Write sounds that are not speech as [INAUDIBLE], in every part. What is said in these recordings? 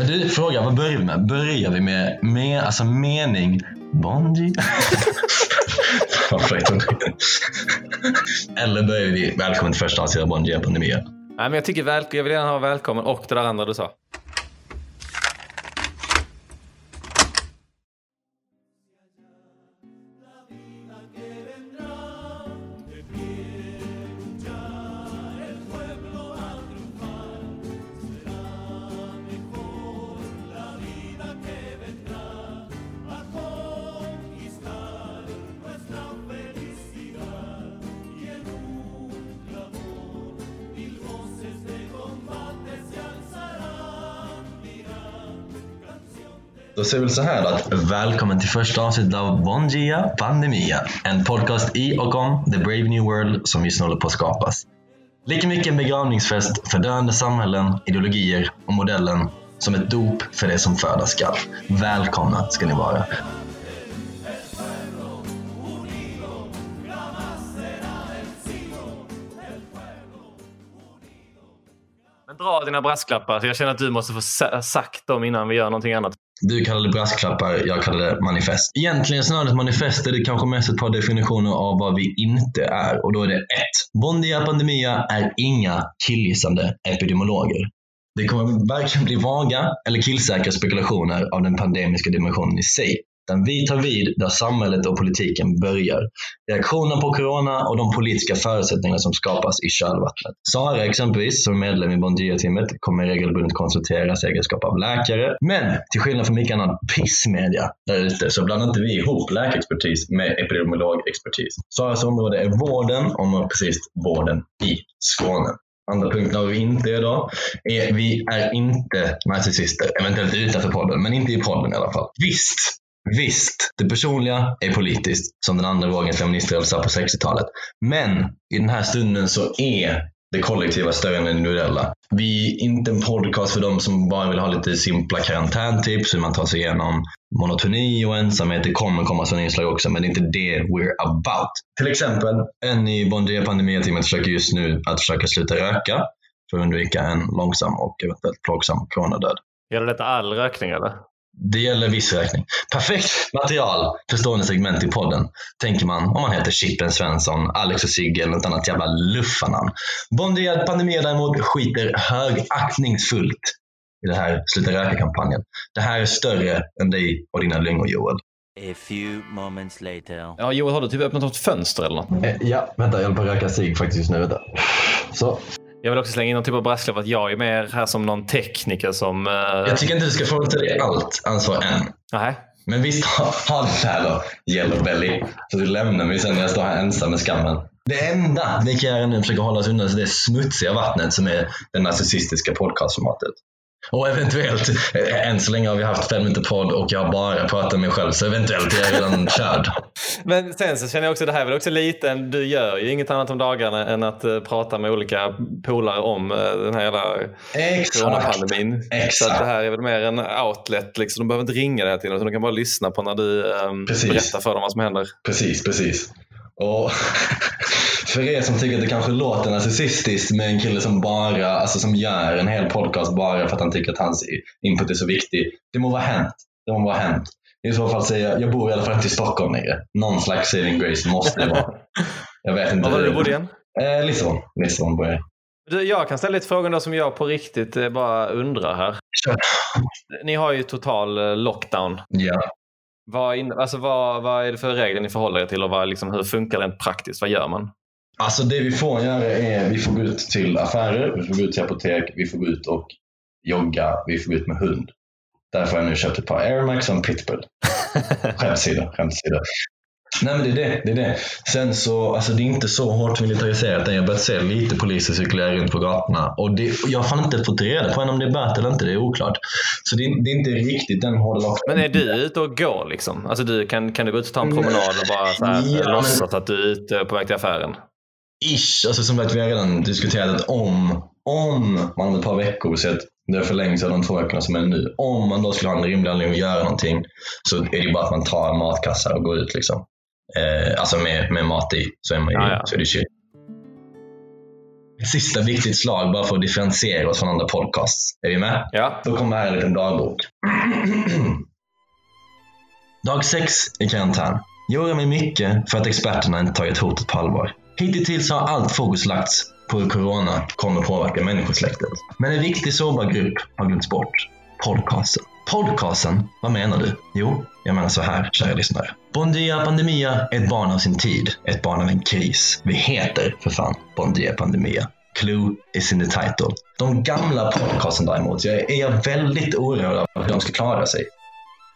Men du, fråga vad börjar vi med? Börjar vi med, med alltså mening [LAUGHS] fräckt. Eller börjar vi välkommen till första avsnittet av Bondi pandemia? Nej, men jag tycker väl, jag vill gärna ha välkommen och det där andra du sa. Då säger väl så här att välkommen till första avsnittet av Bongia Pandemia. En podcast i och om the brave new world som just nu håller på att skapas. Lika mycket en begravningsfest för döende samhällen, ideologier och modellen som ett dop för det som födas skall. Välkomna ska ni vara. Men dra dina brasklappar, jag känner att du måste få sagt dem innan vi gör någonting annat. Du kallar det brasklappar, jag kallar det manifest. Egentligen snarare ett manifest är det kanske mest ett par definitioner av vad vi inte är. Och då är det ett. Bondia Pandemia är inga killgissande epidemiologer. Det kommer varken bli vaga eller killsäkra spekulationer av den pandemiska dimensionen i sig. Utan vi tar vid där samhället och politiken börjar. Reaktionen på corona och de politiska förutsättningar som skapas i kölvattnet. Sara exempelvis, som är medlem i Bondia-teamet, kommer regelbundet konsulteras i egenskap av läkare. Men till skillnad från mycket annan pissmedia där ute så blandar inte vi ihop läkarexpertis med epidemiologexpertis. Saras område är vården och man precis vården i Skåne. Andra punkten av vi inte är idag är vi är inte narcissister, eventuellt utanför podden, men inte i podden i alla fall. Visst, Visst, det personliga är politiskt, som den andra vågens feministrörelse på 60-talet. Men i den här stunden så är det kollektiva större än det individuella. Vi är inte en podcast för de som bara vill ha lite simpla karantäntips, hur man tar sig igenom monotoni och ensamhet. Det kommer komma sådana inslag också, men det är inte det we're about. Till exempel, en i Bondier pandemiteamet försöker just nu att försöka sluta röka för att undvika en långsam och eventuellt plågsam coronadöd. Gäller detta all rökning eller? Det gäller viss räkning. Perfekt material för stående segment i podden, tänker man om man heter Chippen Svensson, Alex och Sigge eller något annat jävla luffanamn. Bondia Pandemia däremot skiter högaktningsfullt i det här Sluta röka-kampanjen. Det här är större än dig och dina lyngor, Joel. A few moments later. Ja, Joel, har du typ öppnat något fönster eller något? Eh, ja, vänta, jag håller på att röka cigg faktiskt just nu. Vänta. Så. Jag vill också slänga in någon typ av brasklapp att jag är mer här som någon tekniker som... Uh... Jag tycker inte du ska få dig allt ansvar än. Nej. Men visst, ha, ha det här då, Yellow Belly. Så du lämnar mig sen när jag står här ensam med skammen. Det enda vi kan göra nu är försöka hålla oss undan det smutsiga vattnet som är det narcissistiska podcastformatet. Och eventuellt, eh, än så länge har vi haft fem minuter podd och jag har bara pratat med mig själv, så eventuellt är jag redan [LAUGHS] körd. Men sen så känner jag också, det här är väl också lite, du gör ju inget annat om dagarna än att uh, prata med olika polare om uh, den här jävla coronapandemin. Så att det här är väl mer en outlet, liksom. de behöver inte ringa dig till utan de kan bara lyssna på när du um, berättar för dem vad som händer. Precis, precis. Och [LAUGHS] för er som tycker att det kanske låter narcissistiskt med en kille som bara, alltså som gör en hel podcast bara för att han tycker att hans input är så viktig. Det må vara hänt. Det må vara hänt. I så fall säger jag, jag bor i alla fall inte i Stockholm längre. Någon slags saving grace måste det vara. [LAUGHS] Jag vet inte. Var var du bodde igen? Eh, Lissabon. Lissabon bor jag Jag kan ställa lite frågor som jag på riktigt eh, bara undrar här. Ni har ju total eh, lockdown. Ja. Vad, in, alltså vad, vad är det för regler ni förhåller er till och vad, liksom, hur funkar det rent praktiskt? Vad gör man? Alltså det vi får göra är vi får gå ut till affärer, vi får gå ut till apotek, vi får gå ut och jogga, vi får gå ut med hund. Därför har jag nu köpt ett par Air Max och en Pitbull. [LAUGHS] Skämtsida, skämtsida. Nej men det är det. det är det. Sen så, alltså det är inte så hårt militariserat än. Jag har börjat se lite poliser cirkulera runt på gatorna. Och, det, jag har fan inte fått reda på än om det är böter eller inte. Det är oklart. Så det, är, det är inte riktigt den hårda lockdown. Men är du ute och går liksom? Alltså du, kan, kan du gå ut och ta en promenad och bara så här, Ja, men- låtsas att du är ute på väg till affären? Ish. Alltså som sagt, vi har redan diskuterat att om, om man om ett par veckor sett det förlängs av de två veckorna som är nu. Om man då skulle ha en rimlig anledning att göra någonting så är det bara att man tar matkassar och går ut. Liksom. Eh, alltså med, med mat i, så är, man ju, Ja, ja. så är det chill. sista viktigt slag bara för att differentiera oss från andra podcasts. Är vi med? Ja. Då kommer här en liten dagbok. [CLEARS THROAT] Dag 6 i karantän. Jag oroar mig mycket för att experterna inte tagit hotet på allvar. Hittills har allt fokus lagts på hur corona kommer påverka människosläktet. Men en viktig sårbar grupp har glömts bort. Podcasten. Podcasten? Vad menar du? Jo, jag menar så här, kära lyssnare. Bondia Pandemia är ett barn av sin tid, ett barn av en kris. Vi heter för fan Bondia Pandemia. Clue is in the title. De gamla podcasten däremot, jag är jag väldigt orolig över hur de ska klara sig.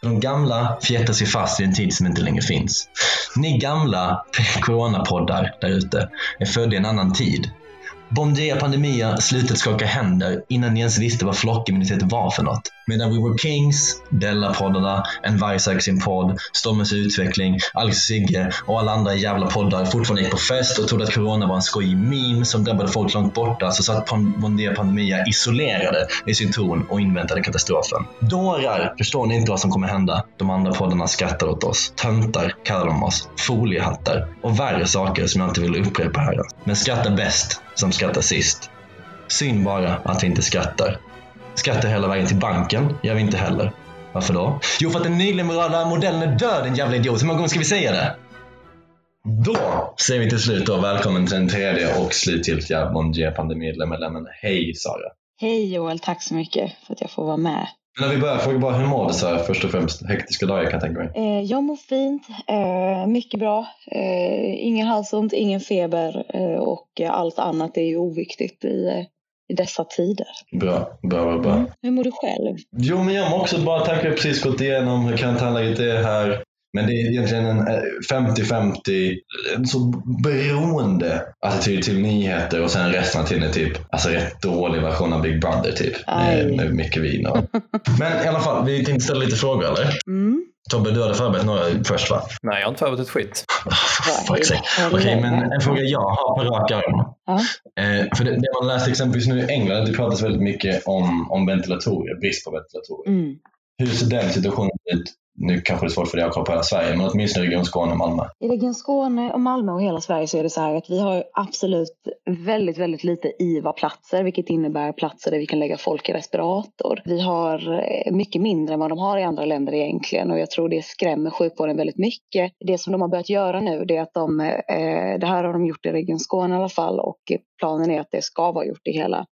De gamla fjättar sig fast i en tid som inte längre finns. Ni gamla coronapoddar där ute är födda i en annan tid. Bon Dia Pandemia slutet skaka händer innan ni ens visste vad flockimmunitet var för något. Medan We Were Kings, Della-poddarna, En varg söker sin podd, Stormens utveckling, Alex och Sigge och alla andra jävla poddar fortfarande gick på fest och trodde att corona var en skojig meme som drabbade folk långt borta så satt Bon Dia Pandemia isolerade i sin ton och inväntade katastrofen. Dårar! Förstår ni inte vad som kommer hända? De andra poddarna skrattar åt oss. Töntar kallar de oss. Foliehattar. Och värre saker som jag inte vill upprepa här. Men skratta bäst som skrattar sist. Synd bara att vi inte skrattar. Skrattar hela vägen till banken gör vi inte heller. Varför då? Jo, för att den nyliberala modellen är död, din jävla idiot. Hur många gånger ska vi säga det? Då säger vi till slut då välkommen till den tredje och slutgiltiga Bon Pandemi-medlemmen. Hej Sara! Hej Joel, tack så mycket för att jag får vara med. Men när vi börjar, fråga bara hur mår du så här, först och främst? Hektiska dagar kan jag tänka mig. Eh, jag mår fint, eh, mycket bra. Eh, ingen halsont, ingen feber eh, och allt annat är ju oviktigt i, eh, i dessa tider. Bra, bra, bra. bra. Mm. Hur mår du själv? Jo, men jag mår också bra. Tack, jag har precis gått igenom hur karantänläget är här. Men det är egentligen en 50-50, en så beroende attityd till nyheter och sen resten av tiden är typ alltså rätt dålig version av Big Brother typ. Med, med mycket vin och... [LAUGHS] Men i alla fall, vi tänkte ställa lite frågor eller? Mm. Tobbe, du hade förberett några först va? Nej, jag har inte förberett ett skit. Sake. Okej, okay, men en fråga jag har på rak arm. Ja. Eh, för det, det man läste exempelvis nu i England, det pratas väldigt mycket om, om ventilatorer, brist på ventilatorer. Mm. Hur ser den situationen ut nu kanske det är svårt för dig att kolla på hela Sverige, men åtminstone Region Skåne och Malmö. I Region Skåne och Malmö och hela Sverige så är det så här att vi har absolut väldigt, väldigt lite IVA-platser, vilket innebär platser där vi kan lägga folk i respirator. Vi har eh, mycket mindre än vad de har i andra länder egentligen och jag tror det skrämmer sjukvården väldigt mycket. Det som de har börjat göra nu det är att de, eh, det här har de gjort i Region Skåne i alla fall och planen är att det ska vara gjort i hela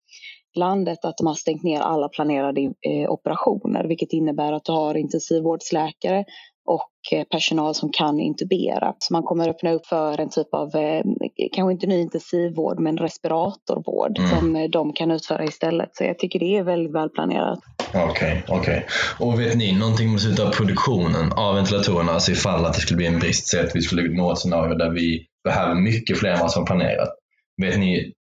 landet att de har stängt ner alla planerade eh, operationer vilket innebär att du har intensivvårdsläkare och eh, personal som kan intubera. Så man kommer öppna upp för en typ av, eh, kanske inte ny intensivvård, men respiratorvård mm. som de kan utföra istället. Så jag tycker det är väldigt välplanerat. Okej, okay, okej. Okay. Och vet ni någonting om slutet av produktionen av ventilatorerna, alltså ifall att det skulle bli en brist, så att vi skulle nå ett scenario där vi behöver mycket fler än vad som planerat. Vet ni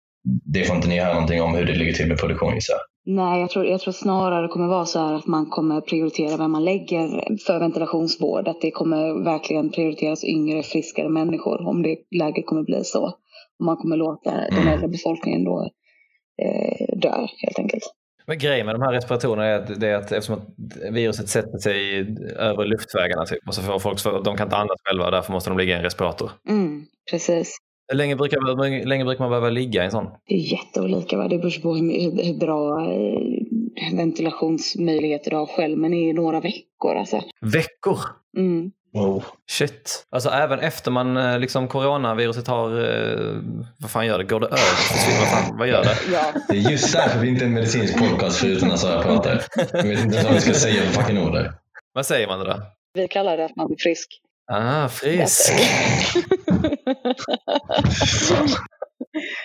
det får inte ni höra någonting om hur det ligger till med produktion gissar Nej, jag tror, jag tror snarare det kommer vara så här att man kommer prioritera vem man lägger för ventilationsvård. Att det kommer verkligen prioriteras yngre, friskare människor om det läget kommer bli så. Och man kommer låta mm. den äldre befolkningen då eh, dö helt enkelt. Men grejen med de här respiratorerna är att, det är att eftersom att viruset sätter sig över luftvägarna typ, och så får folk, de kan inte andas själva därför måste de ligga i en respirator. Mm, precis. Hur länge brukar, hur länge brukar man behöva ligga i en sån? Det är jätteolika. Va? Det beror på hur, hur bra eh, ventilationsmöjligheter du har själv, men i några veckor. Alltså. Veckor? Mm. Wow. Shit. Alltså även efter man eh, liksom coronaviruset har, eh, vad fan gör det? Går det över? Vad, fan, vad gör det? Ja. Det är just därför vi inte är en medicinsk podcast förutom när Sara pratar. Jag vet inte vad vi ska säga för fucking ord Vad säger man då? Vi kallar det att man blir frisk. Ah, frisk. [LAUGHS] [LAUGHS]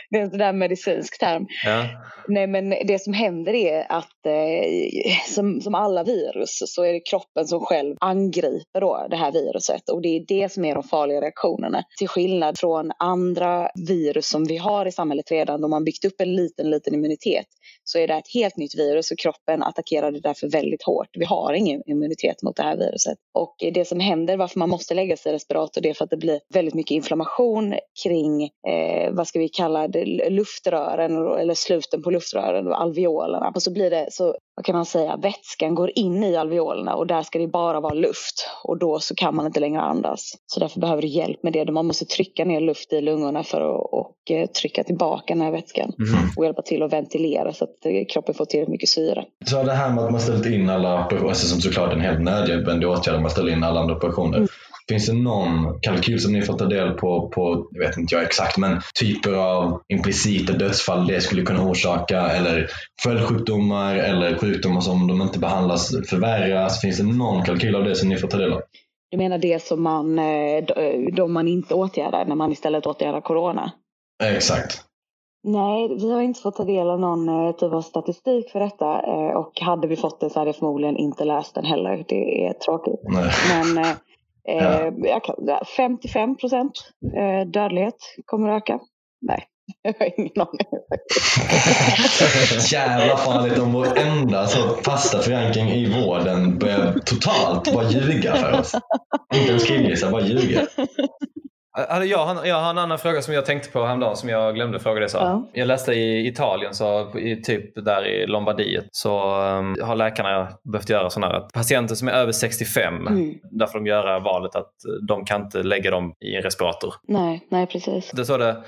det [LAUGHS] är en sån där medicinsk term. Ja. Nej men det som händer är att eh, som, som alla virus så är det kroppen som själv angriper då det här viruset och det är det som är de farliga reaktionerna. Till skillnad från andra virus som vi har i samhället redan, de har byggt upp en liten, liten immunitet så är det ett helt nytt virus och kroppen attackerar det därför väldigt hårt. Vi har ingen immunitet mot det här viruset. Och det som händer, varför man måste lägga sig i respirator, det är för att det blir väldigt mycket inflammation kring, eh, vad ska vi kalla det, luftrören eller sluten på luftrören, alveolerna. Och så blir det, så vad kan man säga, vätskan går in i alveolerna och där ska det bara vara luft. Och då så kan man inte längre andas. Så därför behöver du hjälp med det. Man måste trycka ner luft i lungorna för att och, eh, trycka tillbaka den här vätskan. Mm. Och hjälpa till att ventilera så att eh, kroppen får tillräckligt mycket syre. Så det här med att man ställt in alla operationer, som såklart är en helt nödvändig åtgärd, man ställer in alla andra operationer. Mm. Finns det någon kalkyl som ni får ta del på, på jag vet inte jag exakt, men typer av implicita dödsfall det skulle kunna orsaka eller följdsjukdomar eller sjukdomar som de inte behandlas förvärras? Finns det någon kalkyl av det som ni får ta del av? Du menar det som man, eh, de man inte åtgärdar när man istället åtgärdar corona? Exakt. Nej, vi har inte fått ta del av någon eh, typ av statistik för detta eh, och hade vi fått det så hade jag förmodligen inte läst den heller. Det är tråkigt. Nej. Men Ja. 55 eh, procent eh, dödlighet kommer att öka. Nej, [LAUGHS] jag har ingen aning. [LAUGHS] Jävla farligt om vår enda så fasta förankring i vården börjar totalt bara ljuga för oss. Inte ens killgissa, bara ljuga. Jag har, jag har en annan fråga som jag tänkte på häromdagen som jag glömde fråga dig. Så. Ja. Jag läste i Italien, så i typ där i Lombardiet, så um, har läkarna behövt göra sådana här att patienter som är över 65, mm. där får de göra valet att de kan inte lägga dem i en respirator. Nej, nej precis. Det står det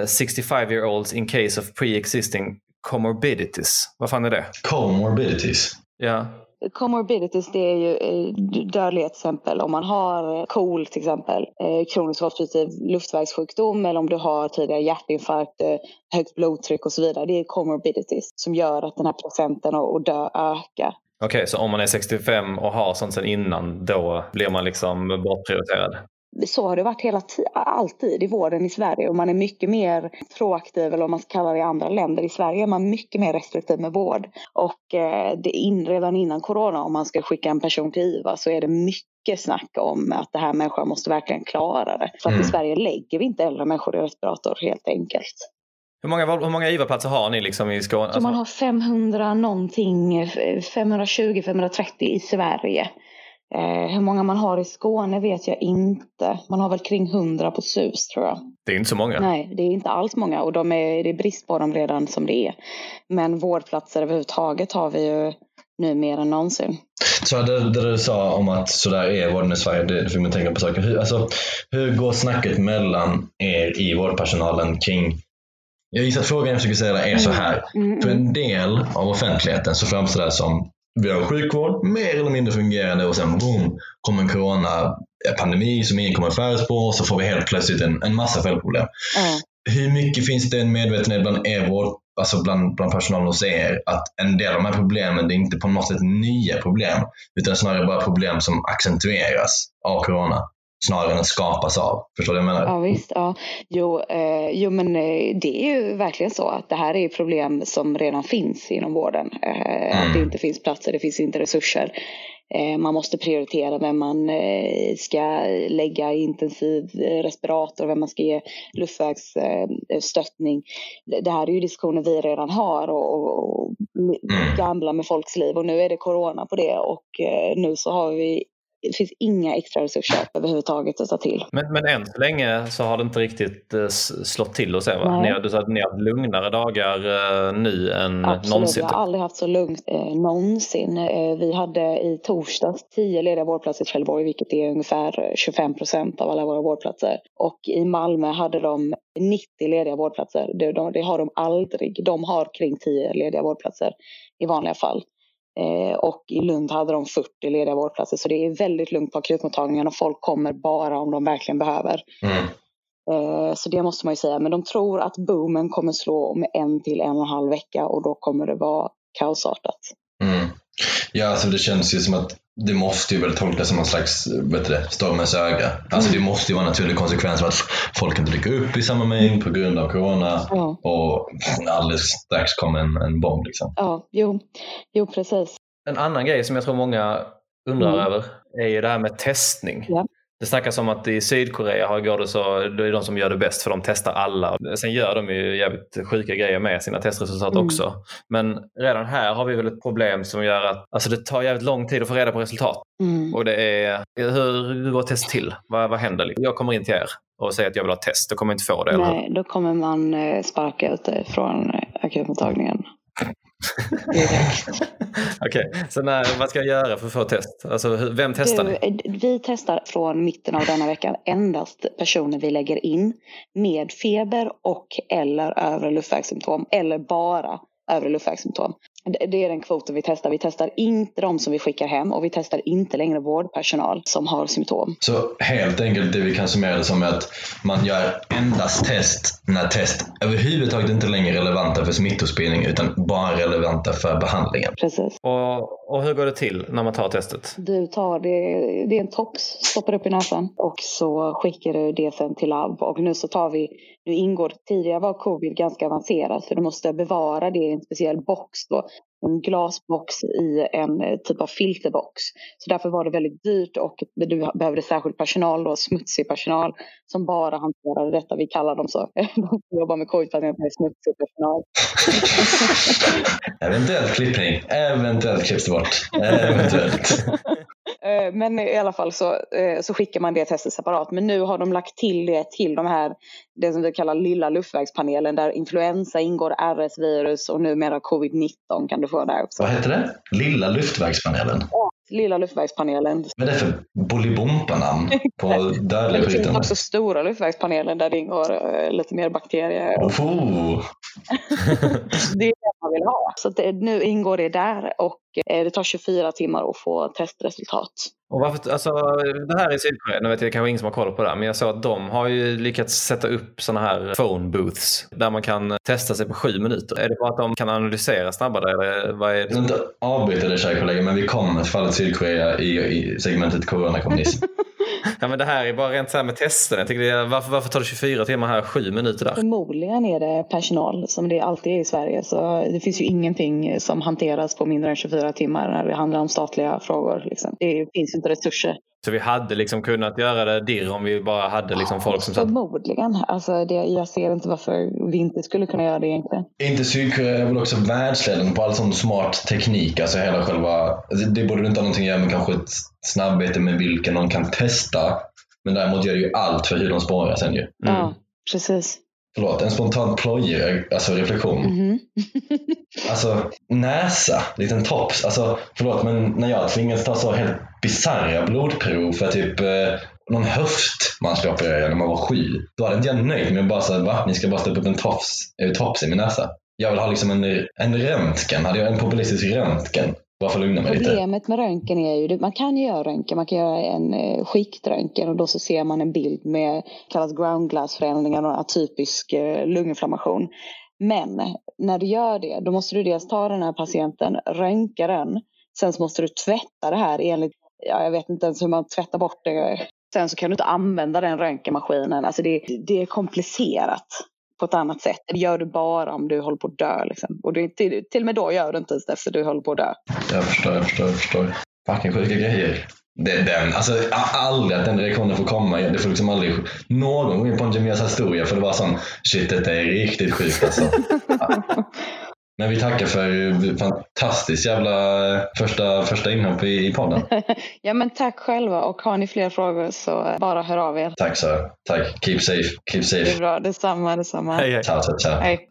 uh, 65 year olds in case of pre-existing comorbidities. Vad fan är det? Comorbidities? Ja. Comorbidities det är ju dödlighet till exempel om man har KOL till exempel, eh, kronisk obstruktiv luftvägssjukdom eller om du har tidigare hjärtinfarkt, eh, högt blodtryck och så vidare. Det är comorbidities som gör att den här procenten att dö ökar. Okej, okay, så om man är 65 och har sånt sedan innan, då blir man liksom bortprioriterad? Så har det varit hela alltid i vården i Sverige och man är mycket mer proaktiv eller om man ska kalla det i andra länder. I Sverige är man mycket mer restriktiv med vård och eh, det in, redan innan corona om man ska skicka en person till IVA så är det mycket snack om att det här människan måste verkligen klara det. För att mm. i Sverige lägger vi inte äldre människor i respirator helt enkelt. Hur många, hur många IVA-platser har ni liksom i Skåne? Så man har 500 någonting, 520-530 i Sverige. Eh, hur många man har i Skåne vet jag inte. Man har väl kring 100 på SUS tror jag. Det är inte så många. Nej, det är inte alls många och de är, det är brist på dem redan som det är. Men vårdplatser överhuvudtaget har vi ju nu mer än någonsin. Så det, det du sa om att sådär är vården i Sverige, det får man tänka på saker. Hur, alltså, hur går snacket mellan er i vårdpersonalen kring jag gissar att frågan jag försöker ställa är så här. Mm, mm, För en del av offentligheten så framstår det som vi har sjukvård, mer eller mindre fungerande och sen boom, kommer en corona-pandemi som ingen kommer att förutspå och så får vi helt plötsligt en, en massa följdproblem. Mm. Hur mycket finns det en medvetenhet bland er vård, alltså bland, bland personalen hos er, att en del av de här problemen det är inte på något sätt nya problem, utan snarare bara problem som accentueras av corona? Snarare än att skapas av. Förstår du vad jag menar? Ja visst. Ja. Jo, eh, jo men eh, det är ju verkligen så att det här är problem som redan finns inom vården. Eh, mm. Att det inte finns platser, det finns inte resurser. Eh, man måste prioritera vem man eh, ska lägga i intensiv respirator, vem man ska ge luftvägsstöttning. Det här är ju diskussioner vi redan har och, och mm. gamla med folks liv och nu är det corona på det och nu så har vi det finns inga extra resurser överhuvudtaget att ta till. Men, men än så länge så har det inte riktigt uh, slått till hos er? Va? Ni har, du sa att ni har haft lugnare dagar uh, nu än Absolut, någonsin? jag har aldrig haft så lugnt uh, någonsin. Uh, vi hade i torsdags 10 lediga vårdplatser i Trelleborg, vilket är ungefär 25 procent av alla våra vårdplatser. Och i Malmö hade de 90 lediga vårdplatser. Det, de, det har de aldrig. De har kring 10 lediga vårdplatser i vanliga fall. Eh, och i Lund hade de 40 lediga vårdplatser så det är väldigt lugnt på akutmottagningen och folk kommer bara om de verkligen behöver. Mm. Eh, så det måste man ju säga. Men de tror att boomen kommer slå om en till en och en halv vecka och då kommer det vara kaosartat. Mm. Ja, alltså det känns ju som att det måste ju väl tolkas som en slags stormens öga. Alltså mm. det måste ju vara en naturlig konsekvens av att folk inte dyker upp i samma mängd på grund av corona ja. och alldeles strax kommer en, en bomb. Liksom. Ja, jo. jo, precis. En annan grej som jag tror många undrar mm. över är ju det här med testning. Ja. Det snackas om att i Sydkorea går det så, det är de som gör det bäst för de testar alla. Sen gör de ju jävligt sjuka grejer med sina testresultat mm. också. Men redan här har vi väl ett problem som gör att alltså det tar jävligt lång tid att få reda på resultat. Mm. Och det är, hur går test till? Vad, vad händer? Jag kommer in till er och säger att jag vill ha test. Då kommer jag inte få det. Nej, då kommer man eh, sparka ut dig från eh, akutmottagningen. [LAUGHS] Okej, okay. så när, vad ska jag göra för att få test? Alltså, vem testar du, ni? Vi testar från mitten av denna veckan endast personer vi lägger in med feber och eller övre luftvägssymptom eller bara övre luftvägssymptom. Det är den kvoten vi testar. Vi testar inte de som vi skickar hem och vi testar inte längre vårdpersonal som har symptom. Så helt enkelt det vi kan summera det som är att man gör endast test när test överhuvudtaget inte längre är relevanta för smittospridning utan bara relevanta för behandlingen. Precis. Och, och hur går det till när man tar testet? Du tar det, det är en tops, stoppar upp i näsan och så skickar du det sen till labb och nu så tar vi nu ingår, tidigare var covid ganska avancerat för du måste bevara det i en speciell box då en glasbox i en eh, typ av filterbox. Så därför var det väldigt dyrt och du behövde särskild personal, då, smutsig personal som bara hanterade detta. Vi kallar dem så. [LAUGHS] De som jobbar med covid-patienter är smutsig personal. [LAUGHS] Eventuellt klippning. Eventuellt klipps bort. [LAUGHS] Eventuellt. Eh, men i alla fall så, eh, så skickar man det testet separat. Men nu har de lagt till det till de här, det som vi kallar lilla luftvägspanelen där influensa ingår, RS-virus och numera covid-19 kan du få där också. Vad heter det? Lilla luftvägspanelen? Ja, lilla luftvägspanelen. Vad är det för bolibompa-namn på dödliga skiten? Det finns också stora luftvägspanelen där det ingår eh, lite mer bakterier. Oh. [LAUGHS] det är det man vill ha. Så det, nu ingår det där och Eh, det tar 24 timmar att få testresultat. Och varför, alltså, det här är Sydkorea, nu vet jag kanske ingen som har koll på det, men jag såg att de har ju lyckats sätta upp sådana här phone booths där man kan testa sig på sju minuter. Är det bara att de kan analysera snabbare eller vad är det? Inte avbryta det kära kollega, men vi kommer till fallet Sydkorea i, i segmentet coronakommunism. [LAUGHS] [LAUGHS] ja, men det här är bara rent så här med testerna. Jag tycker varför, varför tar det 24 timmar här, 7 minuter där? Förmodligen är det personal som det alltid är i Sverige. Så det finns ju ingenting som hanteras på mindre än 24 timmar när det handlar om statliga frågor. Liksom. Det finns inte resurser. Så vi hade liksom kunnat göra det dirr om vi bara hade liksom folk som satt... Förmodligen. Alltså det, jag ser inte varför vi inte skulle kunna göra det egentligen. Inte Sydkorea är väl också världsledande på all sån smart teknik. Alltså hela själva... Alltså det borde inte ha någonting att göra med kanske ett snabbhete med vilken de kan testa. Men däremot gör det ju allt för hur de spårar sen ju. Mm. Ja, precis. Förlåt, en spontan plojig alltså reflektion. Mm -hmm. alltså näsa, liten tops. Alltså förlåt men när jag tvingades ta så helt bisarra blodprov för typ eh, någon höft man skulle operera när man var sju. Då hade inte jag nöjt mig med bara säga va? Ni ska bara stoppa upp en tofs, eh, tops i min näsa. Jag vill ha liksom en, en röntgen. Hade jag en populistisk röntgen bara för att lugna mig lite. Problemet med röntgen är ju, man kan ju göra röntgen, man kan göra en eh, skiktröntgen och då så ser man en bild med kallas ground glass förändringar och atypisk eh, lunginflammation. Men när du gör det, då måste du dels ta den här patienten, röntga den, sen så måste du tvätta det här enligt, ja, jag vet inte ens hur man tvättar bort det. Sen så kan du inte använda den röntgenmaskinen, alltså det, det är komplicerat på ett annat sätt. Det gör du bara om du håller på att dö. Liksom. Och du, till, till och med då gör du inte ens det för du håller på att dö. Jag förstår, jag förstår, jag förstår. Fucking sjuka grejer. Det den, alltså aldrig att den reaktionen får komma. Det får liksom aldrig någon gå in på en Jamias historia för det var sån shit detta är riktigt sjukt alltså. [LAUGHS] Men vi tackar för fantastiskt jävla eh, första, första inhopp i, i podden. [LAUGHS] ja men tack själva och har ni fler frågor så bara hör av er. Tack så Tack. Keep safe. Keep safe. Det är bra. Detsamma, detsamma. Hej, hej. Ciao, ciao, ciao. Hej.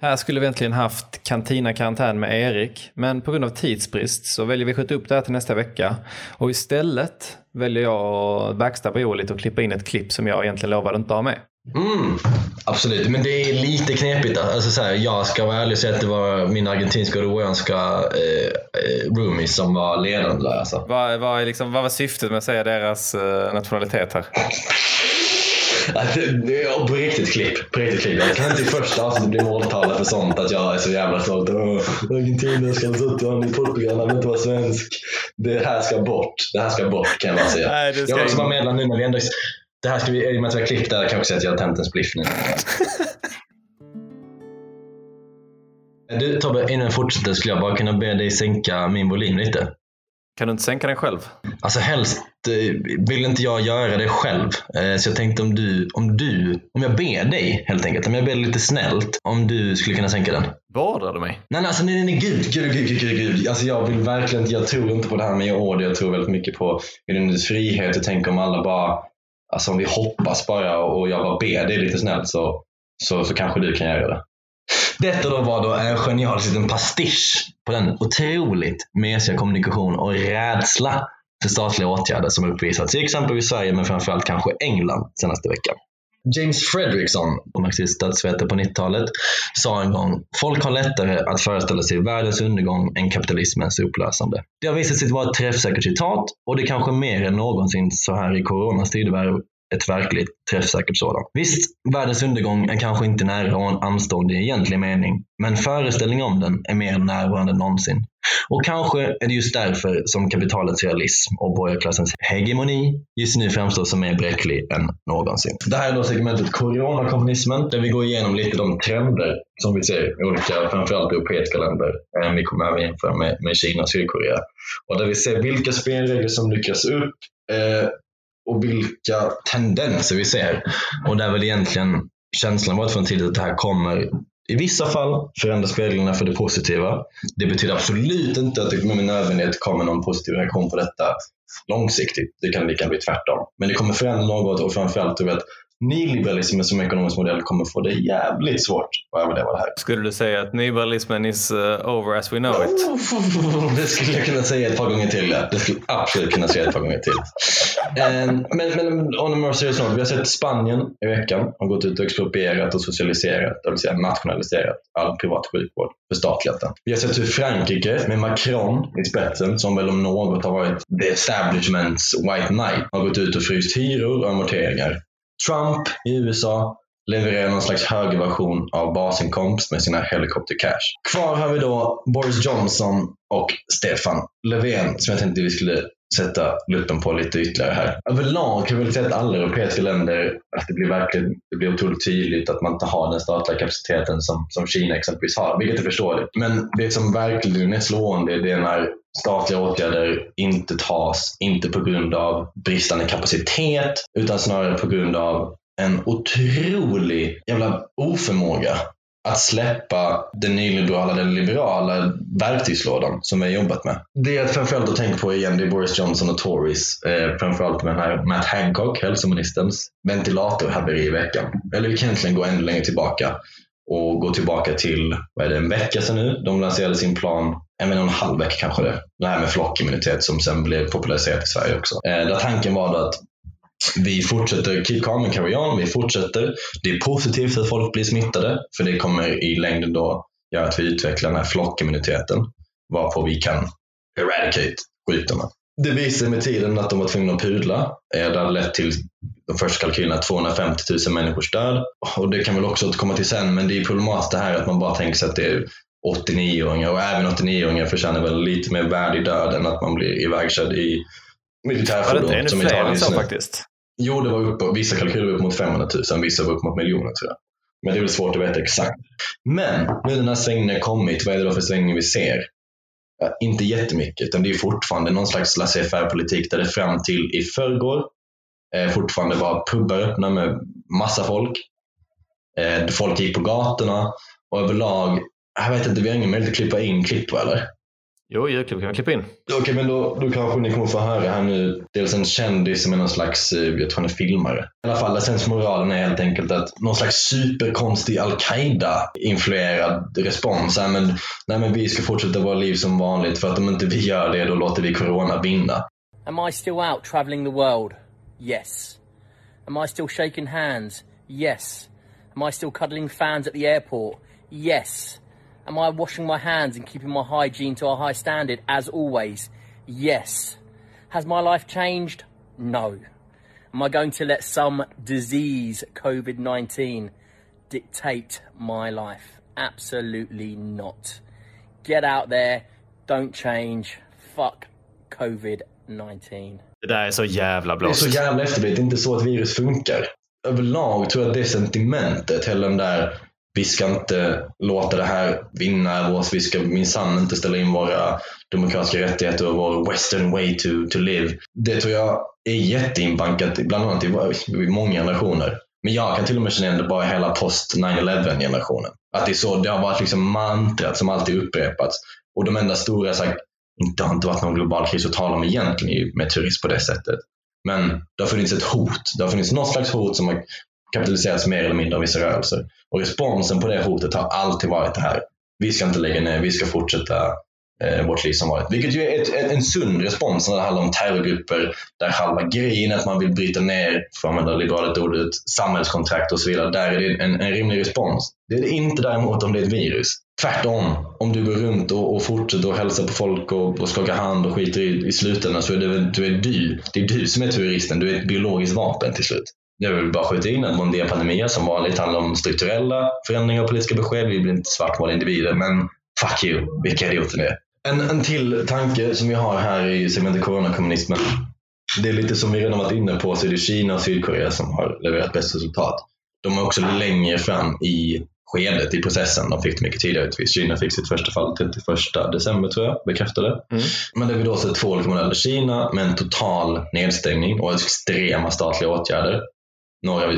Här skulle vi egentligen haft kantina-karantän med Erik, men på grund av tidsbrist så väljer vi skjuta upp det här till nästa vecka. Och istället väljer jag att backstabba Joel lite och klippa in ett klipp som jag egentligen lovade inte ha med. Mm, absolut, men det är lite knepigt. Alltså, så här, jag ska vara ärlig och säga att det var min argentinska och uruguayanska eh, eh, roomies som var ledande där. Alltså. Vad, vad, liksom, vad var syftet med att säga deras eh, nationalitet här? [LAUGHS] det är på riktigt klipp. På riktigt klipp. Jag kan inte i första avsnittet bli måltavla för sånt att jag är så jävla stolt. Argentina ska ha suttit han i Portugal, han vill inte vara svensk. Det här ska bort. Det här ska bort kan jag bara säga. Nej, jag vill också vara medlem nu när vi ändå det här ska vi, i och med att vi har klippt där kan jag säga att jag har tänt en spliff nu. [LAUGHS] Du Tobbe, innan vi fortsätter skulle jag bara kunna be dig sänka min volym lite. Kan du inte sänka den själv? Alltså helst eh, vill inte jag göra det själv. Eh, så jag tänkte om du, om du, om jag ber dig helt enkelt, om jag ber lite snällt, om du skulle kunna sänka den. Beordrar du mig? Nej, nej, alltså, nej, nej, gud, gud, gud, gud, gud. Alltså, jag vill verkligen inte, jag tror inte på det här med order. Jag tror väldigt mycket på individens frihet. Jag tänker om alla bara, alltså om vi hoppas bara och jag bara ber dig lite snällt så, så, så kanske du kan göra det. Detta då var då en genial liten pastisch på den otroligt mesiga kommunikation och rädsla för statliga åtgärder som uppvisats i exempelvis Sverige men framförallt kanske England senaste veckan. James Fredrickson, marxist statsvetare på 90-talet, sa en gång Folk har lättare att föreställa sig världens undergång än kapitalismens upplösande. Det har visat sig vara ett träffsäkert citat och det kanske mer än någonsin så här i coronas tidevarv ett verkligt träffsäkert sådant. Visst, världens undergång är kanske inte nära och anstående i egentlig mening, men föreställningen om den är mer närvarande än någonsin. Och kanske är det just därför som kapitalets realism och borgarklassens hegemoni just nu framstår som mer bräcklig än någonsin. Det här är då segmentet Coronakommunismen, där vi går igenom lite de trender som vi ser i olika, framförallt europeiska länder. Eh, vi kommer även jämföra med, med Kina och Sydkorea. Och där vi ser vilka spelregler som lyckas upp eh, och vilka tendenser vi ser. Och där väl egentligen känslan varit från tidigt att det här kommer i vissa fall förändra spelreglerna för det positiva. Det betyder absolut inte att det med nödvändighet kommer någon positiv reaktion på detta långsiktigt. Det kan lika bli tvärtom. Men det kommer förändra något och framförallt du vet, nyliberalismen som ekonomisk modell kommer få det jävligt svårt att överleva det här. Skulle du säga att nyliberalismen is uh, over as we know it? [LAUGHS] Det skulle jag kunna säga ett par gånger till. Det skulle jag absolut kunna säga ett par gånger till. Um, men, men on a more serious note, vi har sett Spanien i veckan har gått ut och exproprierat och socialiserat, det vill säga nationaliserat all privat sjukvård, förstatligat den. Vi har sett hur Frankrike med Macron i spetsen, som väl om något har varit the establishments white knight, har gått ut och fryst hyror och amorteringar Trump i USA levererar någon slags högerversion av basinkomst med sina helikopter cash. Kvar har vi då Boris Johnson och Stefan Löfven som jag tänkte vi skulle sätta luppen på lite ytterligare här. Överlag kan vi väl säga att alla europeiska länder, att det blir verkligen det blir otroligt tydligt att man inte har den statliga kapaciteten som, som Kina exempelvis har, vilket är förståeligt. Men det som verkligen är slående det är när statliga åtgärder inte tas, inte på grund av bristande kapacitet, utan snarare på grund av en otrolig jävla oförmåga att släppa den nyliberala, den liberala verktygslådan som vi har jobbat med. Det jag framförallt att tänka på igen det är Boris Johnson och Tories. Eh, framförallt med den här Matt Hancock, hälsoministerns ventilatorhaveri i veckan. Eller vi kan egentligen gå ännu längre tillbaka och gå tillbaka till, vad är det, en vecka sedan nu. De lanserade sin plan, en och en halv vecka kanske det. Det här med flockimmunitet som sen blev populariserat i Sverige också. Eh, där tanken var då att vi fortsätter keep calm and carry on. Vi fortsätter. Det är positivt att folk blir smittade för det kommer i längden då göra att vi utvecklar den här flockimmuniteten varpå vi kan eradicate sjukdomen. Det visade med tiden att de var tvungna att pudla. Det hade lett till de första kalkylerna 250 000 människors död. Och det kan väl också återkomma till sen, men det är problematiskt det här att man bara tänker sig att det är 89-åringar och även 89-åringar förtjänar väl lite mer värdig död än att man blir ivägkörd i militärfordon. Var det inte ännu fler än så faktiskt? Jo, det var upp, vissa kalkyler var upp mot 500 000, vissa var upp mot miljoner tror jag. Men det är väl svårt att veta exakt. Men nu när svängningen har kommit, vad är det då för svängning vi ser? Ja, inte jättemycket, utan det är fortfarande någon slags laissez-faire-politik där det fram till i förrgår eh, fortfarande var pubbar öppna med massa folk. Eh, folk gick på gatorna och överlag, jag vet inte, vi har ingen möjlighet att klippa in klipp eller? Jo, julklapp kan vi klippa in. Okej, okay, men då, då kanske ni kommer få höra här nu. Dels en kändis som är någon slags, eh, jag tror han är filmare. I alla fall, sensmoralen är helt enkelt att någon slags superkonstig al-Qaida-influerad respons. Nej men, nej men vi ska fortsätta våra liv som vanligt för att om inte vi gör det då låter vi corona vinna. Am I still out traveling the world? Yes. Am I still shaking hands? Yes. Am I still cuddling fans at the airport? Yes. Am I washing my hands and keeping my hygiene to a high standard as always? Yes. Has my life changed? No. Am I going to let some disease, COVID 19, dictate my life? Absolutely not. Get out there, don't change, fuck COVID 19. Det där är så jävla blåst. Det är så jävla efterblivet. Det är inte så att virus funkar. Överlag tror jag att det sentimentet, hela den där vi ska inte låta det här vinna över oss. Vi ska minsann inte ställa in våra demokratiska rättigheter och vår western way to, to live. Det tror jag är jätteinbankat, bland annat i, i många generationer. Men jag kan till och med känna igen det bara hela post 9-11 generationen. Att det är så, det har varit liksom mantrat som alltid upprepats. Och de enda stora, så här, det har inte varit någon global kris att tala om egentligen med turism på det sättet. Men det har funnits ett hot. Det har funnits något slags hot som har kapitaliseras mer eller mindre av vissa rörelser. Och responsen på det hotet har alltid varit det här. Vi ska inte lägga ner, vi ska fortsätta eh, vårt liv som varit. Vilket ju är ett, ett, en sund respons när det handlar om terrorgrupper där halva grejen är att man vill bryta ner, för att använda liberalt ordet, samhällskontrakt och så vidare. Där är det en, en rimlig respons. Det är det inte däremot om det är ett virus. Tvärtom, om du går runt och, och fortsätter att hälsa på folk och, och skaka hand och skiter i, i slutändan så är det, du är du. Det är du som är terroristen. Du är ett biologiskt vapen till slut. Jag vill bara skjuta in att Mondia Pandemia som vanligt handlar om strukturella förändringar och politiska besked. Vi blir inte svartmåla individer, men fuck you, vilka idioter ni är. En, en till tanke som vi har här i segmentet coronakommunismen. Det är lite som vi redan varit inne på så är det Kina och Sydkorea som har levererat bäst resultat. De är också längre fram i skedet i processen. De fick det mycket tidigare. Kina fick sitt första fall 31 december tror jag, bekräftade. Mm. Men det vi då ser två olika modeller. Kina med en total nedstängning och extrema statliga åtgärder några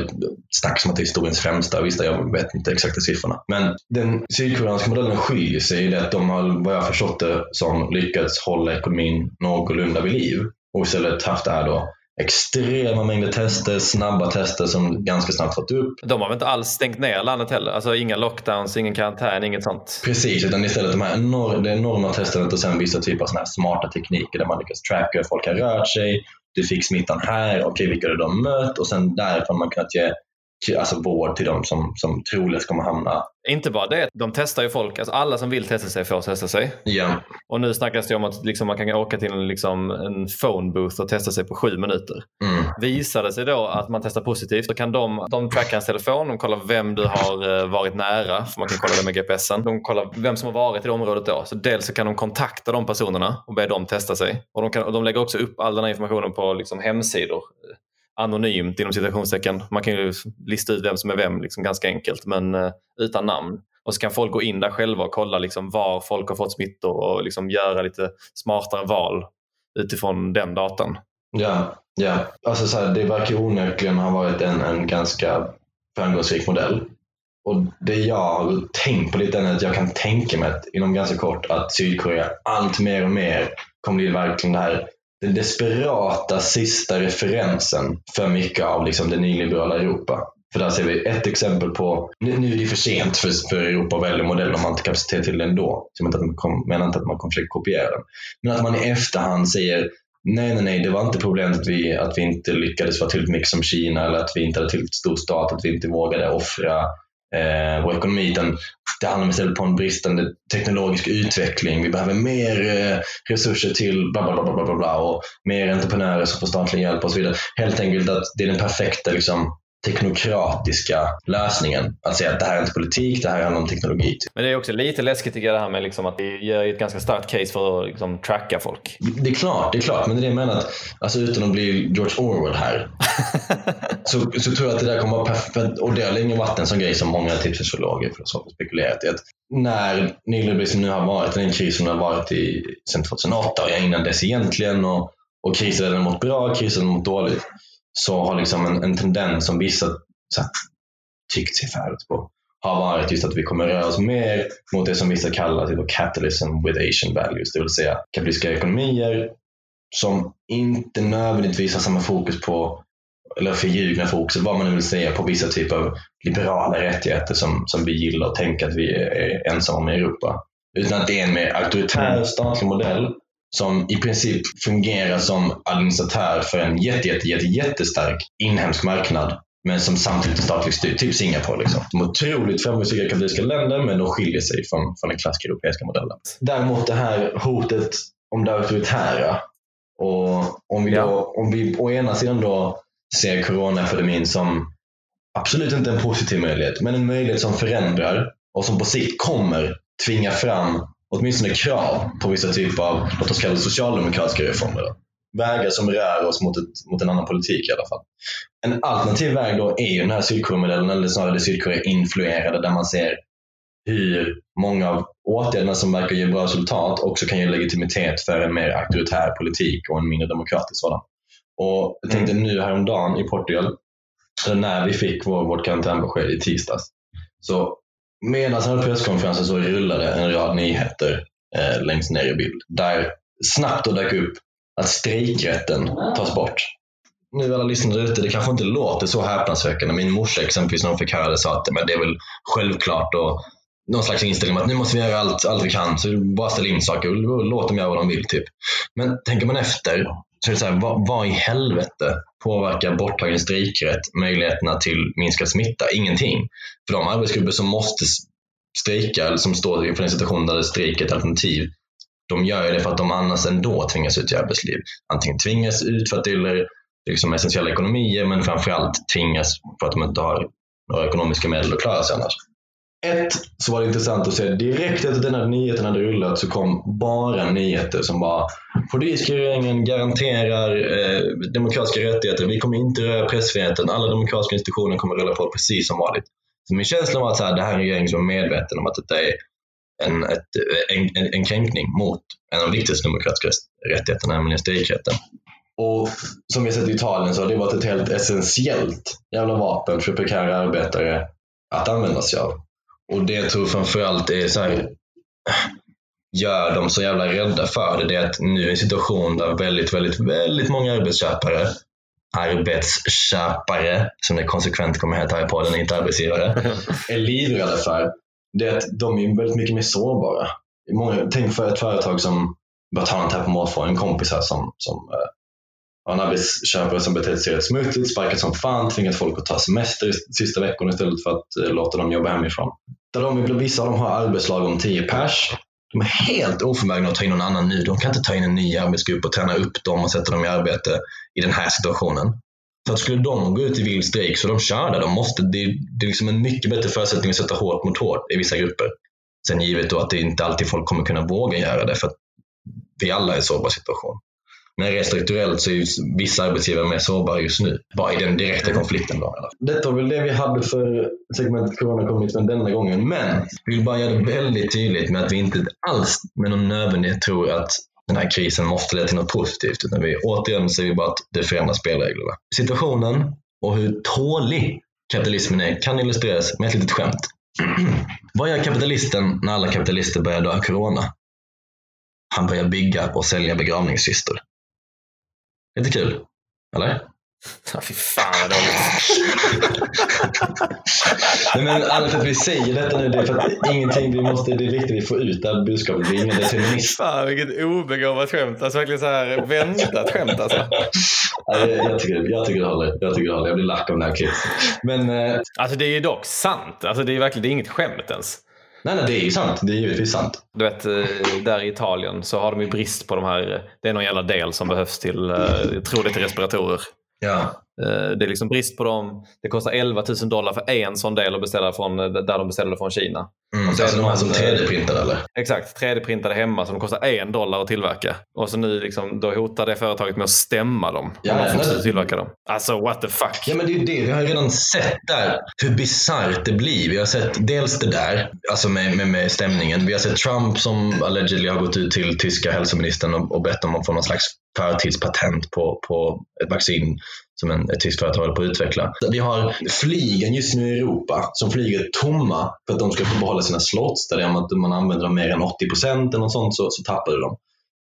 snackas om att det är historiens främsta. Visst, jag vet inte exakta siffrorna. Men den sydkoreanska modellen skiljer sig i det att de har, vad jag förstått det, som lyckats hålla ekonomin någorlunda vid liv. Och istället haft det här då extrema mängder tester, snabba tester som ganska snabbt fått upp. De har väl inte alls stängt ner landet heller? Alltså inga lockdowns, ingen karantän, inget sånt? Precis, utan istället de här enorma, det enorma testandet och sen vissa typer av såna här smarta tekniker där man lyckas tracka hur folk har rört sig, du fick smittan här, okej okay, vilka har de mött? Och sen därifrån man kunnat ge alltså vård till de som, som troligtvis kommer hamna. Inte bara det, de testar ju folk. Alltså alla som vill testa sig får testa sig. Ja. Och nu snackas det om att liksom man kan åka till en, liksom, en phone booth och testa sig på sju minuter. Mm. Visar det sig då att man testar positivt, då kan de, de tracka ens telefon, de kollar vem du har eh, varit nära, för man kan kolla det med GPSen. De kollar vem som har varit i det området då. Så dels så kan de kontakta de personerna och be dem testa sig. Och de, kan, och de lägger också upp all den här informationen på liksom hemsidor anonymt inom citationstecken. Man kan ju lista ut vem som är vem liksom ganska enkelt men eh, utan namn. Och så kan folk gå in där själva och kolla liksom var folk har fått smittor och liksom göra lite smartare val utifrån den datan. Ja, ja. Alltså så här, det verkar onekligen ha varit en, en ganska framgångsrik modell. Och det jag har tänkt på lite är att jag kan tänka mig att inom ganska kort att Sydkorea allt mer och mer kommer bli verkligen det här den desperata sista referensen för mycket av liksom det nyliberala Europa. För där ser vi ett exempel på, nu är det för sent för, för Europa att välja modell om man inte har kapacitet till det ändå. Så jag menar inte att man, menar inte att man kommer försöka kopiera den. Men att man i efterhand säger nej, nej, nej, det var inte problemet att vi, att vi inte lyckades vara tillräckligt mycket som Kina eller att vi inte hade tillräckligt stor stat, att vi inte vågade offra eh, vår ekonomi. Utan det handlar istället om en bristande teknologisk utveckling. Vi behöver mer eh, resurser till bla, bla, bla, bla, bla, och mer entreprenörer som får statlig hjälp och så vidare. Helt enkelt att det är den perfekta liksom, teknokratiska lösningen. Att säga att det här är inte politik, det här handlar om teknologi. Men det är också lite läskigt tycker jag det här med liksom att det gör ett ganska starkt case för att liksom tracka folk. Det är klart, det är klart. Men det är det jag menar att alltså, utan att bli George Orwell här [LAUGHS] så, så tror jag att det där kommer vara perfekt. Och det har länge varit en sån grej som många tipsfysiologer filosofer spekulerat i. Att när nyliberalismen nu har varit den krisen har varit i sedan 2008 och innan dess egentligen och, och krisen mått bra, krisen mått dåligt så har liksom en, en tendens som vissa så här, tyckt sig färdigt på har varit just att vi kommer röra oss mer mot det som vissa kallar typ capitalism with Asian values, det vill säga kapitalistiska ekonomier som inte nödvändigtvis har samma fokus på, eller förljugna fokus, vad man nu vill säga, på vissa typer av liberala rättigheter som, som vi gillar och tänker att vi är ensamma om i Europa. Utan att det är en mer auktoritär statlig modell som i princip fungerar som administratör för en jätte, jätte, jätte, jättestark inhemsk marknad men som samtidigt är statligt styrd, typ Singapore. Liksom. De är otroligt framgångsrika kapitalistiska länder men de skiljer sig från, från den klassiska europeiska modellen. Däremot det här hotet om det auktoritära och om vi, då, ja. om vi å ena sidan då ser coronaepidemin som absolut inte en positiv möjlighet, men en möjlighet som förändrar och som på sikt kommer tvinga fram åtminstone krav på vissa typer av, låt oss kalla det socialdemokratiska reformer. vägar som rör oss mot, ett, mot en annan politik i alla fall. En alternativ väg då är ju den här Sydkorea-modellen, eller snarare Sydkorea-influerade, där man ser hur många av åtgärderna som verkar ge bra resultat också kan ge legitimitet för en mer auktoritär politik och en mindre demokratisk sådan. Och jag tänkte nu häromdagen i Portugal, när vi fick vår, vårt karantänbesked i tisdags, så medan han hade presskonferensen så rullade en rad nyheter eh, längst ner i bild. Där snabbt då dök upp att strejkrätten tas bort. Nu alla lyssnare ute, det kanske inte låter så häpnadsväckande. Min morsa exempelvis när hon fick höra det sa att men det är väl självklart och någon slags inställning att nu måste vi göra allt, allt vi kan. Så bara ställa in saker och låt dem göra vad de vill. Typ. Men tänker man efter så är så här, vad, vad i helvete påverkar borttagen strejkrätt möjligheterna till minskad smitta? Ingenting. För de arbetsgrupper som måste strejka, eller som står inför en situation där strejk är ett alternativ, de gör det för att de annars ändå tvingas ut i arbetsliv. Antingen tvingas ut för att det gäller liksom essentiella ekonomier, men framförallt tvingas för att de inte har några ekonomiska medel att klara sig annars. Ett, så var det intressant att se direkt efter den här nyheten hade rullat så kom bara nyheter som var Politiska regeringen garanterar eh, demokratiska rättigheter. Vi kommer inte röra pressfriheten. Alla demokratiska institutioner kommer rulla på precis som vanligt. Så min känsla var att så här, det här är en regering som är medveten om att detta är en, ett, en, en, en kränkning mot en av de viktigaste demokratiska rättigheterna, nämligen strejkrätten. Och som vi sett i Italien så har det varit ett helt essentiellt jävla vapen för prekära arbetare att använda sig av. Och det jag tror framförallt är så här, gör dem så jävla rädda för det, det är att nu är en situation där väldigt, väldigt, väldigt många arbetsköpare arbetsköpare, som det konsekvent kommer heta här i podden, inte arbetsgivare, [LAUGHS] är livrädda för det är att de är väldigt mycket mer sårbara. Många, tänk för ett företag som, bara ta något här på måfå, en kompis här som, som han har arbetsköpare som betett sig rätt smutsigt, sparkat som fan, tvingat folk att ta semester sista veckorna istället för att eh, låta dem jobba hemifrån. Där de, vissa av dem har arbetslag om 10 pers. De är helt oförmögna att ta in någon annan nu. De kan inte ta in en ny arbetsgrupp och träna upp dem och sätta dem i arbete i den här situationen. För att skulle de gå ut i vild strejk så är de körda. De måste, det, det är liksom en mycket bättre förutsättning att sätta hårt mot hårt i vissa grupper. Sen givet då att det inte alltid folk kommer kunna våga göra det för att vi alla är i en sårbar situation. Men rent strukturellt så är vissa arbetsgivare mer sårbara just nu. Bara i den direkta konflikten. Då. Detta var väl det vi hade för segmentet Corona Commitment denna gången. Men vi vill bara göra det väldigt tydligt med att vi inte alls med någon nödvändighet tror att den här krisen måste leda till något positivt. Utan vi, återigen säger vi bara att det förändrar spelreglerna. Situationen och hur tålig kapitalismen är kan illustreras med ett litet skämt. [CLEARS THROAT] Vad gör kapitalisten när alla kapitalister börjar dö av corona? Han börjar bygga och sälja begravningskistor. Lite kul, eller? Ja, fy fan vad dåligt. Men anledningen till att vi säger detta nu det är för att ingenting, vi måste, det är viktigt att vi får ut det här budskapet. Vi är inga determinister. Fan vilket obegåvat skämt. Alltså verkligen så här väntat skämt alltså. Ja, jag, jag, tycker, jag tycker det håller. Jag tycker det håller. Jag blir lack av den här klippet. Men, eh, Alltså det är ju dock sant. Alltså det är verkligen det är inget skämt ens nej, nej, det är ju sant. Det är givetvis sant. Du vet, eh, där i Italien så har de ju brist på de här, det är någon jävla del som behövs till, eh, jag tror det är till respiratorer. Ja. Eh, Det är liksom brist på dem. Det kostar 11 000 dollar för en sån del att beställa från, där de beställde från Kina. Mm, Och så är alltså de här som eh, 3D-printade eller? Exakt, 3D-printade hemma som kostar en dollar att tillverka. Och så nu liksom, då hotar det företaget med att stämma dem. Ja, om de fortsätter tillverka dem. Alltså what the fuck. Ja men det är ju det, vi har ju redan sett där hur bisarrt det blir. Vi har sett dels det där, alltså med, med, med stämningen. Vi har sett Trump som allegedly har gått ut till tyska hälsoministern och, och bett om att få någon slags förtidspatent på, på ett vaccin som en, ett tyskt företag håller på att utveckla. Vi har flygen just nu i Europa som flyger tomma för att de ska få behålla sina slots. Där det är om att man använder dem mer än 80 procent eller något sånt så, så tappar du dem.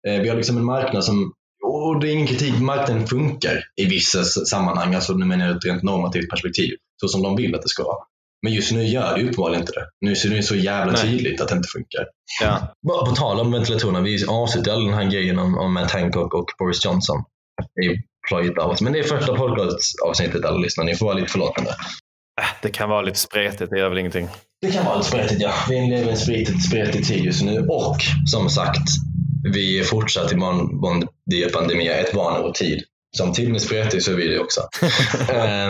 Eh, vi har liksom en marknad som och det är ingen kritik, marknaden funkar i vissa sammanhang, alltså nu menar jag ur ett rent normativt perspektiv, så som de vill att det ska vara. Men just nu gör det ju uppenbarligen inte det. Nu ser det så jävla Nej. tydligt att det inte funkar. Ja. Bara på tal om ventilatorerna, vi avslutar all den här grejen om, om Matt Hancock och Boris Johnson. Det är ju plojigt av oss, men det är första podcastavsnittet alla lyssnar. Ni får vara lite förlåtande. Äh, Det kan vara lite spretigt, det gör väl ingenting. Det kan vara lite spretigt, ja. Vi lever i en spretig, spretig tid just nu. Och som sagt, vi är fortsatt i Bondia-pandemi, ett barn över tid. Som tiden är spretig så är vi det också.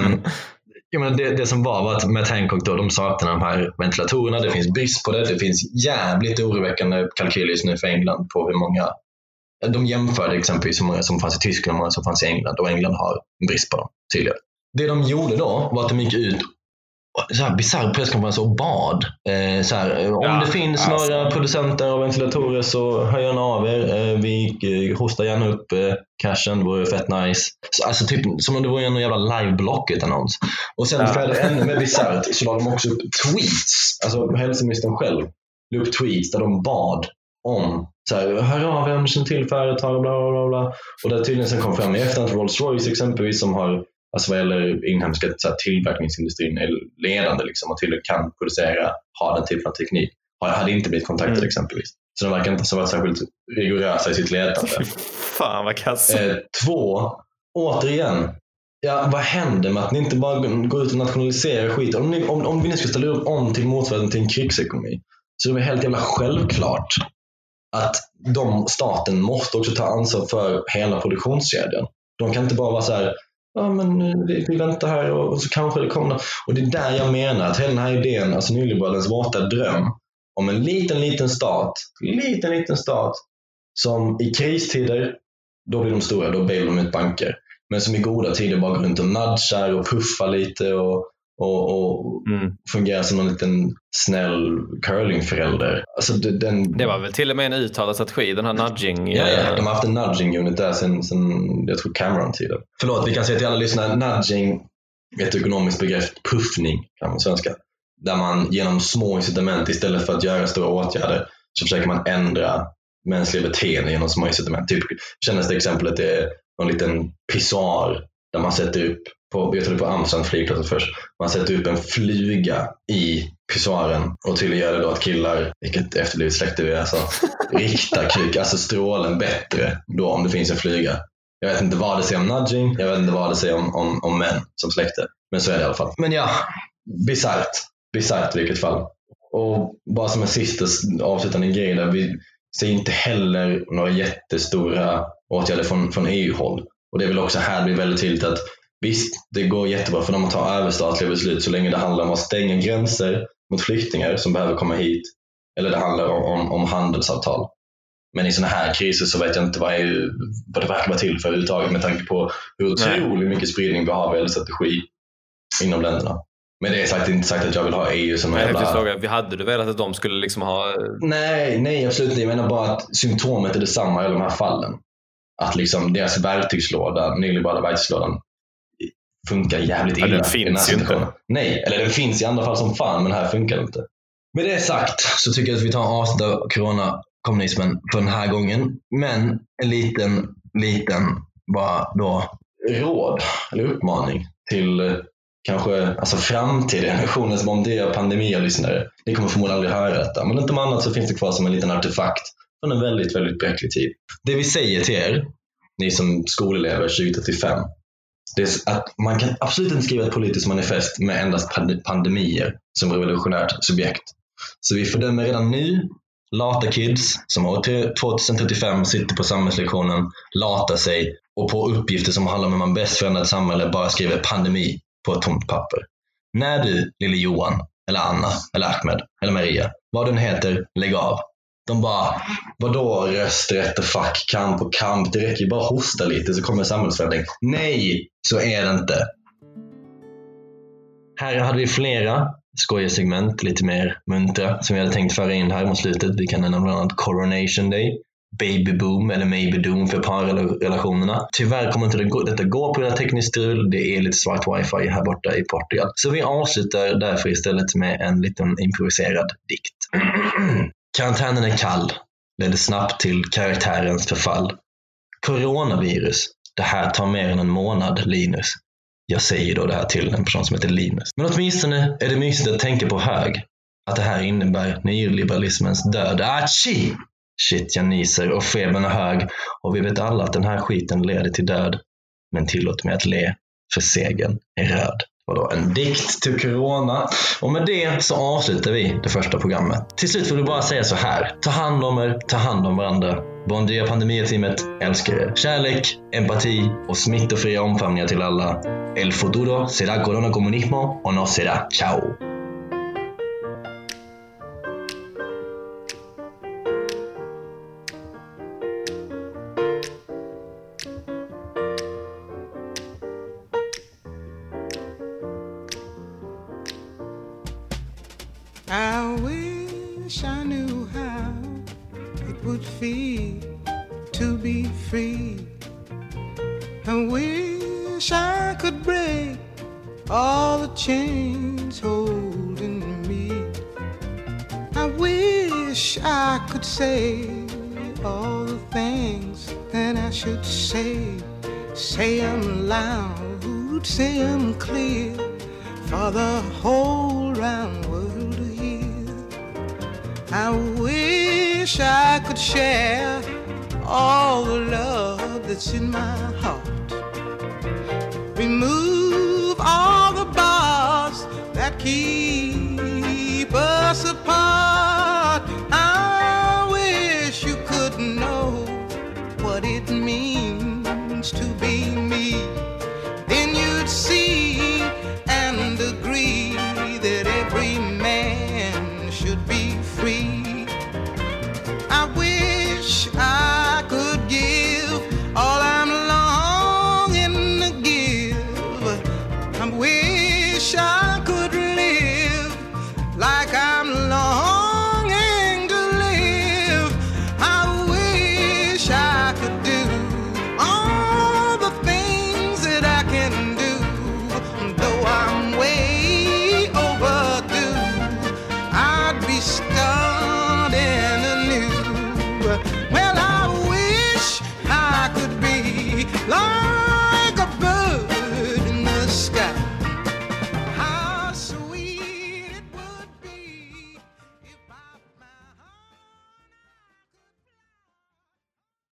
um, [LAUGHS] Ja, men det, det som var var att Matt Hancock då, de saknar de här ventilatorerna. Det finns brist på det. Det finns jävligt oroväckande kalkyler just nu för England på hur många de jämförde exempelvis hur många som fanns i Tyskland och hur många som fanns i England och England har en brist på dem tydligen. Det de gjorde då var att de gick ut så här bisarr presskonferens och bad. Eh, så här, om Ja, det finns alltså. några producenter av ventilatorer så hör gärna av er. Eh, vi eh, hostar gärna upp eh, cashen, det vore fett nice. Så, alltså typ som om det vore en jävla live Blocket-annons. Och sen Ja. för att ännu mer [LAUGHS] bisarrt så la de också upp tweets. Alltså hälsoministern själv la upp tweets där de bad om så här, hör av er om ni känner till företag, bla bla bla. bla. Och där tydligen sen kom fram i efterhand Rolls Royce exempelvis som har alltså vad gäller inhemska så här, tillverkningsindustrin är ledande liksom, och tydligen kan producera, ha den typen av teknik. Har- Hade inte blivit kontaktade Mm. exempelvis. Så de verkar inte ha varit särskilt rigorösa i sitt letande. [LAUGHS] Fan vad kass. Eh, två, återigen, ja, vad händer med att ni inte bara går ut och nationaliserar skit? Om, ni, om, om vi nu ska ställa upp om till motsvarigheten till en krigsekonomi så är det helt jävla självklart att de, staten måste också ta ansvar för hela produktionskedjan. De kan inte bara vara så här, ja men vi, vi väntar här och, och så kanske det kommer. Och det är där jag menar att hela den här idén, alltså nyliberalens våta dröm om en liten, liten stat, liten, liten stat som i kristider, då blir de stora, då bailar de ut banker. Men som i goda tider bara går runt och nudgar och puffar lite och, och, och Mm. fungerar som en liten snäll curlingförälder. Alltså det- den, Det var väl till och med en uttalad strategi, den här nudging. Ja, ja, eh, de har haft en nudging unit där sen, sen jag tror Cameron-tiden. Förlåt, vi kan säga till alla lyssnare, nudging är ett ekonomiskt begrepp, puffning kan man svenska. Där man genom små incitament istället för att göra stora åtgärder så försöker man ändra mänskliga beteenden genom små incitament. Typ kändaste exemplet är någon liten pissoar där man sätter upp, på, jag tror det på Amsterdam flygplatsen först, man sätter upp en fluga i pissoaren och tydligen gör det då att killar, vilket efterblivet släkte vi är, alltså, [LAUGHS] riktar kuk, alltså strålen bättre då om det finns en flyga. Jag vet inte vad det säger om nudging, jag vet inte vad det säger om, om, om män som släkte. Men så är det i alla fall. Men ja, bisarrt. Bisarrt i vilket fall. Och bara som en sista avslutande grej där. Vi ser inte heller några jättestora åtgärder från, från EU-håll. Och det är väl också här det blir väldigt tydligt att visst, det går jättebra för dem att ta överstatliga beslut så länge det handlar om att stänga gränser mot flyktingar som behöver komma hit. Eller det handlar om, om, om handelsavtal. Men i sådana här kriser så vet jag inte vad, EU, vad det verkar vara till för överhuvudtaget med tanke på hur otroligt mycket spridning vi har vad gäller strategi inom länderna. Men det är sagt, inte sagt att jag vill ha EU som en Jag jävla... tänkte fråga, vi hade du velat att de skulle liksom ha... Nej, nej absolut inte. Jag menar bara att symptomet är detsamma i alla de här fallen. Att liksom deras verktygslåda, nyliberala verktygslådan, funkar jävligt Ja, illa. den finns den här ju inte. Nej, eller den finns i andra fall som fan, men här funkar det inte. Med det sagt så tycker jag att vi tar och avslutar coronakommunismen för den här gången. Men en liten, liten, bara då, råd eller uppmaning till eh, kanske alltså framtida generationer som om det är pandemilyssnare. Ni kommer förmodligen aldrig höra detta, men inte om annat så finns det kvar som en liten artefakt från en väldigt, väldigt bräcklig tid. Det vi säger till er, ni som skolelever 2035, det är att man kan absolut inte skriva ett politiskt manifest med endast pandemier som revolutionärt subjekt. Så vi fördömer redan nu lata kids som år 2035 sitter på samhällslektionen, latar sig och på uppgifter som handlar om hur man bäst förändrar ett samhälle bara skriver pandemi på ett tomt papper. När du, lille Johan, eller Anna, eller Ahmed, eller Maria, vad den heter, lägg av. De bara, vadå rösträtt och fack, kamp och kamp, det räcker ju bara att hosta lite så kommer samhällsförändring. Nej, så är det inte. Här hade vi flera skojsegment, lite mer muntra, som vi hade tänkt föra in här mot slutet. Vi kan nämna bland annat Coronation Day, Baby Boom eller Maybe Doom för parrelationerna. Tyvärr kommer inte det gå, detta gå på grund av tekniskt strul. Det är lite svart wifi här borta i Portugal. Så vi avslutar därför istället med en liten improviserad dikt. [CLEARS THROAT] Karantänen är kall, ledde snabbt till karaktärens förfall. Coronavirus, det här tar mer än en månad, Linus. Jag säger då det här till en person som heter Linus. Men åtminstone är det mysigt att tänka på hög. Att det här innebär nyliberalismens död. Achi! Shit, jag nyser och febern är hög och vi vet alla att den här skiten leder till död. Men tillåt mig att le, för segern är röd. Vadå? en dikt till Corona. Och med det så avslutar vi det första programmet. Till slut får vi bara säga så här. Ta hand om er, ta hand om varandra. Bon dia pandemieteamet älskar er. Kärlek, empati och smittofria omfamningar till alla. El futuro será corona comunismo o no será. Ciao! all the love that's in my heart. Remove all the bars that keep us apart. I wish you could know what it means to be me. Then you'd see and agree.